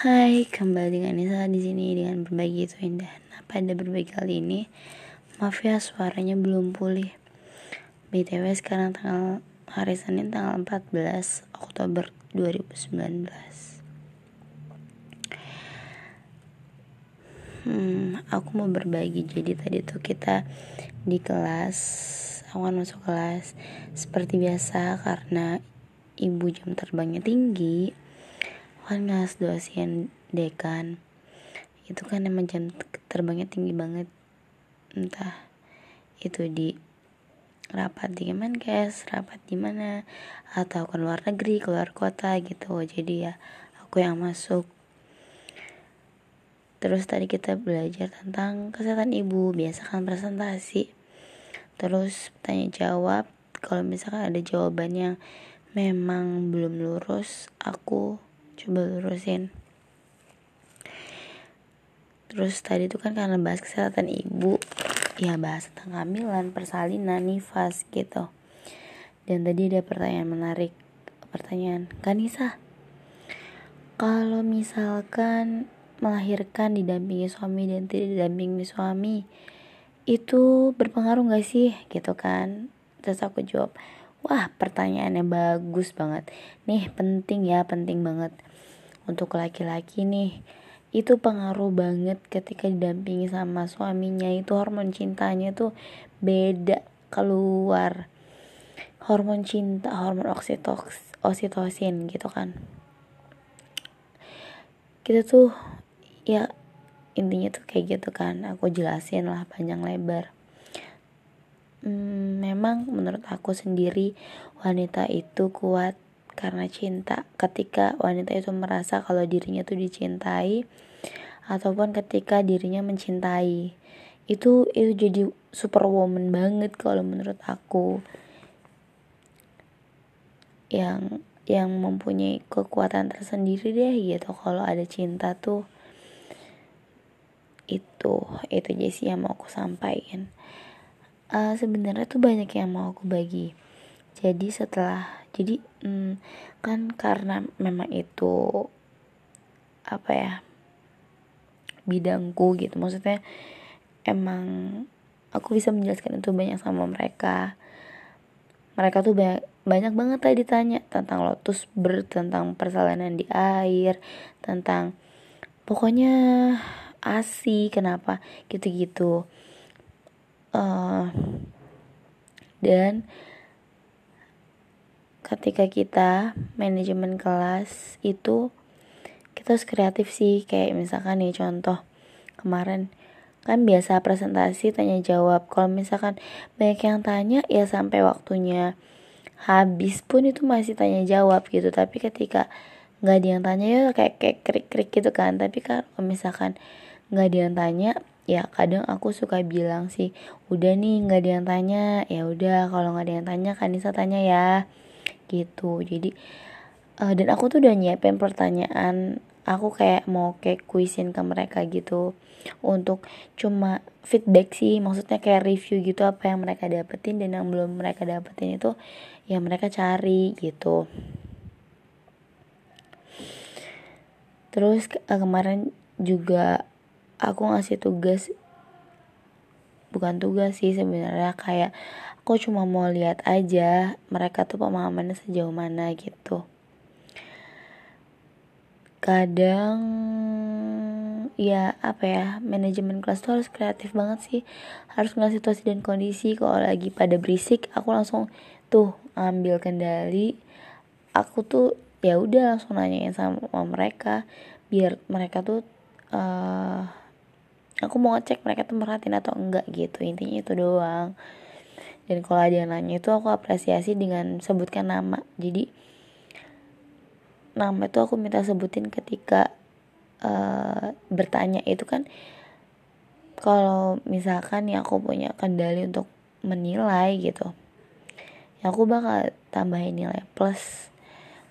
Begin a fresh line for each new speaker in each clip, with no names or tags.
Hai, kembali dengan Nisa di sini dengan berbagi itu indah. Nah, pada berbagi kali ini, maaf ya suaranya belum pulih. BTW sekarang tanggal hari Senin tanggal 14 Oktober 2019. Hmm, aku mau berbagi. Jadi tadi tuh kita di kelas, aku kan masuk kelas seperti biasa karena ibu jam terbangnya tinggi kan ngas dosen dekan. Itu kan emang jam terbangnya tinggi banget. Entah itu di rapat di Kemenkes rapat di mana atau ke luar negeri keluar kota gitu. Jadi ya aku yang masuk. Terus tadi kita belajar tentang kesehatan ibu biasa kan presentasi. Terus tanya jawab kalau misalkan ada jawaban yang memang belum lurus aku coba lurusin terus tadi itu kan karena bahas kesehatan ibu ya bahas tentang kehamilan persalinan nifas gitu. Dan tadi ada pertanyaan menarik pertanyaan Kanisa kalau misalkan melahirkan didampingi suami dan tidak didampingi suami itu berpengaruh gak sih? Gitu kan. Terus aku jawab wah pertanyaannya bagus banget. Nih penting ya penting banget untuk laki-laki nih. Itu pengaruh banget ketika didampingi sama suaminya. Itu hormon cintanya tuh beda keluar. Hormon cinta hormon oksitoks oksitosin gitu kan. Kita tuh ya intinya tuh kayak gitu kan. Aku jelasin lah panjang lebar. Hmm, memang menurut aku sendiri wanita itu kuat karena cinta. Ketika wanita itu merasa kalau dirinya tuh dicintai ataupun ketika dirinya mencintai. Itu itu jadi superwoman banget kalau menurut aku. Yang yang mempunyai kekuatan tersendiri deh gitu. Kalau ada cinta tuh itu itu aja sih yang mau aku sampaikan. Uh, sebenarnya tuh banyak yang mau aku bagi jadi setelah jadi hmm, kan karena memang itu apa ya bidangku gitu. Maksudnya emang aku bisa menjelaskan itu banyak sama mereka. Mereka tuh banyak banyak banget tadi ditanya tentang lotus ber tentang persalinan di air tentang pokoknya asi kenapa gitu-gitu. Uh, dan ketika kita manajemen kelas itu kita harus kreatif sih. Kayak misalkan nih contoh kemarin kan biasa presentasi tanya jawab. Kalau misalkan banyak yang tanya ya sampai waktunya habis pun itu masih tanya jawab gitu. Tapi ketika nggak ada yang tanya ya kayak kayak krik krik gitu kan. Tapi kan kalau misalkan nggak ada yang tanya ya kadang aku suka bilang sih udah nih nggak ada yang tanya. Ya udah kalau nggak ada yang tanya kan bisa tanya ya gitu. Jadi uh, dan aku tuh udah nyiapin pertanyaan aku kayak mau kayak kuisin ke mereka gitu. Untuk cuma feedback sih maksudnya kayak review gitu apa yang mereka dapetin dan yang belum mereka dapetin itu ya mereka cari gitu. Terus uh, kemarin juga aku ngasih tugas bukan tugas sih sebenarnya kayak aku cuma mau lihat aja mereka tuh pemahamannya sejauh mana gitu. Kadang ya apa ya manajemen kelas tuh harus kreatif banget sih. Harus ngeliat situasi dan kondisi. Kalau lagi pada berisik aku langsung tuh ambil kendali. Aku tuh ya udah langsung nanyain sama mereka. Biar mereka tuh uh, aku mau ngecek mereka tuh merhatiin atau enggak gitu. Intinya itu doang dan kalau ada yang nanya itu aku apresiasi dengan sebutkan nama. Jadi nama itu aku minta sebutin ketika uh, bertanya itu kan kalau misalkan ya aku punya kendali untuk menilai gitu ya aku bakal tambahin nilai plus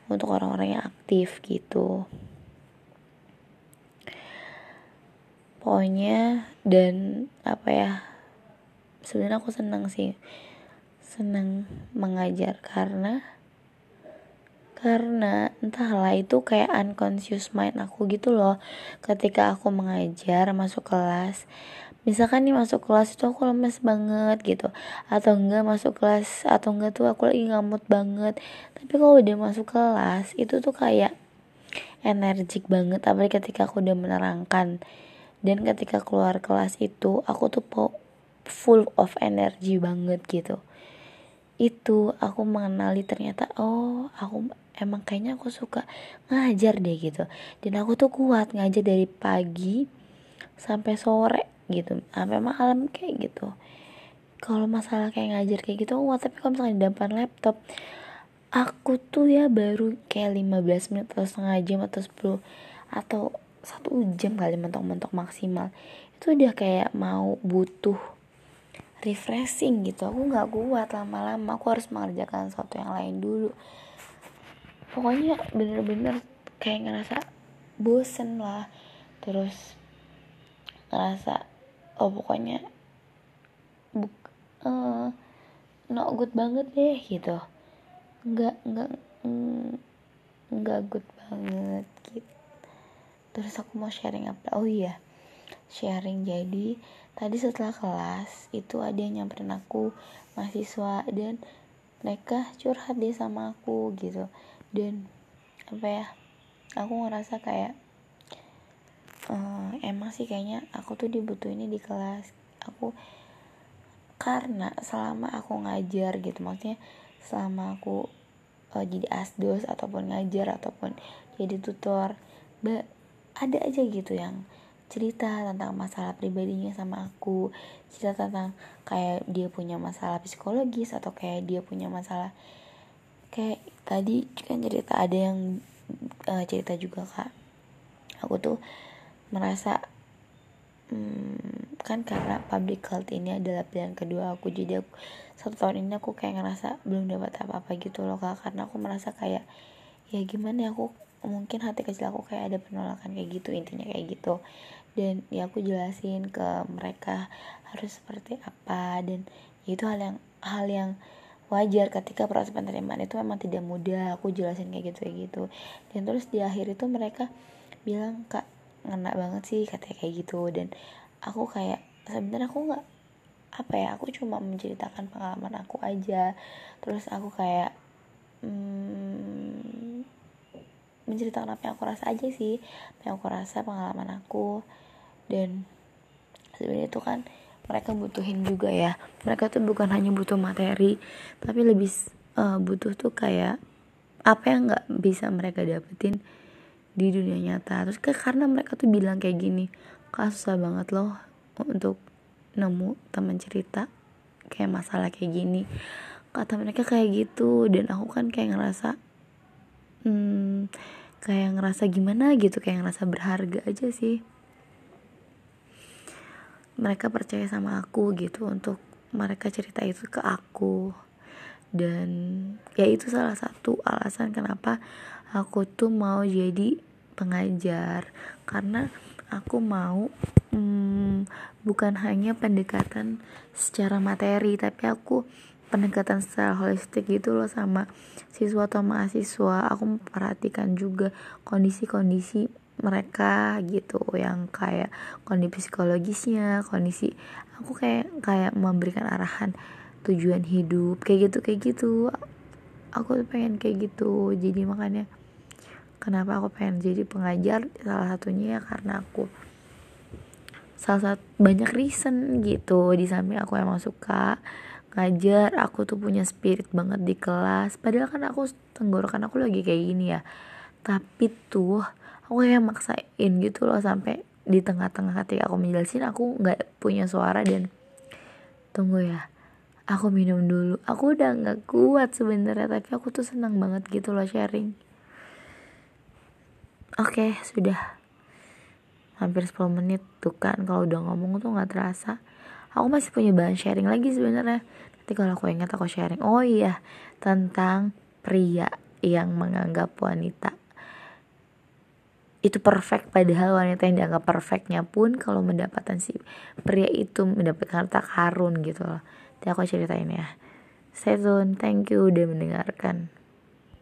untuk orang-orang yang aktif gitu. Pokoknya dan apa ya sebenarnya aku senang sih senang mengajar karena karena entahlah itu kayak unconscious mind aku gitu loh. Ketika aku mengajar masuk kelas misalkan nih masuk kelas itu aku lemes banget gitu atau enggak masuk kelas atau enggak tuh aku lagi ngamut banget. Tapi kalau udah masuk kelas itu tuh kayak energik banget apalagi ketika aku udah menerangkan. Dan ketika keluar kelas itu aku tuh full of energy banget gitu itu aku mengenali ternyata oh aku emang kayaknya aku suka ngajar deh gitu. Dan aku tuh kuat ngajar dari pagi sampai sore gitu. Sampai malam kayak gitu. Kalau masalah kayak ngajar kayak gitu kuat tapi kalau misalnya di depan laptop aku tuh ya baru kayak 15 menit atau setengah jam atau 10 atau satu jam kali mentok-mentok maksimal. Itu udah kayak mau butuh refreshing gitu. Aku nggak kuat lama-lama. Aku harus mengerjakan sesuatu yang lain dulu. Pokoknya bener-bener kayak ngerasa bosen lah. Terus ngerasa oh pokoknya buk uh, not good banget deh gitu. Nggak nggak mm, nggak good banget gitu. Terus aku mau sharing apa? Oh iya sharing. Jadi tadi setelah kelas itu ada yang nyamperin aku mahasiswa dan mereka curhat deh sama aku gitu. Dan apa ya aku ngerasa kayak uh, emang sih kayaknya aku tuh dibutuhin di kelas. Aku karena selama aku ngajar gitu maksudnya selama aku uh, jadi asdos ataupun ngajar ataupun jadi tutor ada aja gitu yang cerita tentang masalah pribadinya sama aku. Cerita tentang kayak dia punya masalah psikologis atau kayak dia punya masalah kayak tadi kan cerita ada yang uh, cerita juga kak. Aku tuh merasa hmm, kan karena public health ini adalah pilihan kedua aku. Jadi aku satu tahun ini aku kayak ngerasa belum dapat apa-apa gitu loh kak. Karena aku merasa kayak ya gimana ya aku mungkin hati kecil aku kayak ada penolakan kayak gitu intinya kayak gitu dan ya aku jelasin ke mereka harus seperti apa. Dan ya itu hal yang hal yang wajar ketika proses penerimaan itu memang tidak mudah. Aku jelasin kayak gitu kayak gitu. Dan terus di akhir itu mereka bilang kak ngena banget sih katanya kayak gitu. Dan aku kayak sebenarnya aku nggak apa ya aku cuma menceritakan pengalaman aku aja. Terus aku kayak hmm, menceritakan apa yang aku rasa aja sih apa yang aku rasa pengalaman aku. Dan sebenarnya itu kan mereka butuhin juga ya. Mereka tuh bukan hanya butuh materi tapi lebih uh, butuh tuh kayak apa yang nggak bisa mereka dapetin di dunia nyata. Terus ke karena mereka tuh bilang kayak gini kak susah banget loh untuk nemu teman cerita kayak masalah kayak gini. Kata mereka kayak gitu dan aku kan kayak ngerasa hmm, kayak ngerasa gimana gitu kayak ngerasa berharga aja sih. Mereka percaya sama aku gitu untuk mereka cerita itu ke aku. Dan ya itu salah satu alasan kenapa aku tuh mau jadi pengajar. Karena aku mau hmm, bukan hanya pendekatan secara materi tapi aku pendekatan secara holistik gitu loh sama siswa atau mahasiswa. Aku memperhatikan juga kondisi-kondisi mereka gitu yang kayak kondisi psikologisnya kondisi aku kayak kayak memberikan arahan tujuan hidup kayak gitu kayak gitu. Aku tuh pengen kayak gitu. Jadi makanya kenapa aku pengen jadi pengajar salah satunya ya karena aku salah satu banyak reason gitu. Di samping aku emang suka ngajar aku tuh punya spirit banget di kelas. Padahal kan aku tenggorokan aku lagi kayak gini ya. Tapi tuh aku kayak maksain gitu loh sampai di tengah-tengah ketika aku menjelasin aku nggak punya suara dan tunggu ya aku minum dulu. Aku udah nggak kuat sebenarnya tapi aku tuh senang banget gitu loh sharing. Oke okay, sudah. Hampir 10 menit tuh kan kalau udah ngomong tuh nggak terasa aku masih punya bahan sharing lagi sebenarnya nanti kalau aku ingat aku sharing oh iya tentang pria yang menganggap wanita itu perfect padahal wanita yang dianggap perfectnya pun kalau mendapatkan si pria itu mendapatkan harta karun gitu loh. Nanti aku ceritain ya. Stay tune, thank you udah mendengarkan.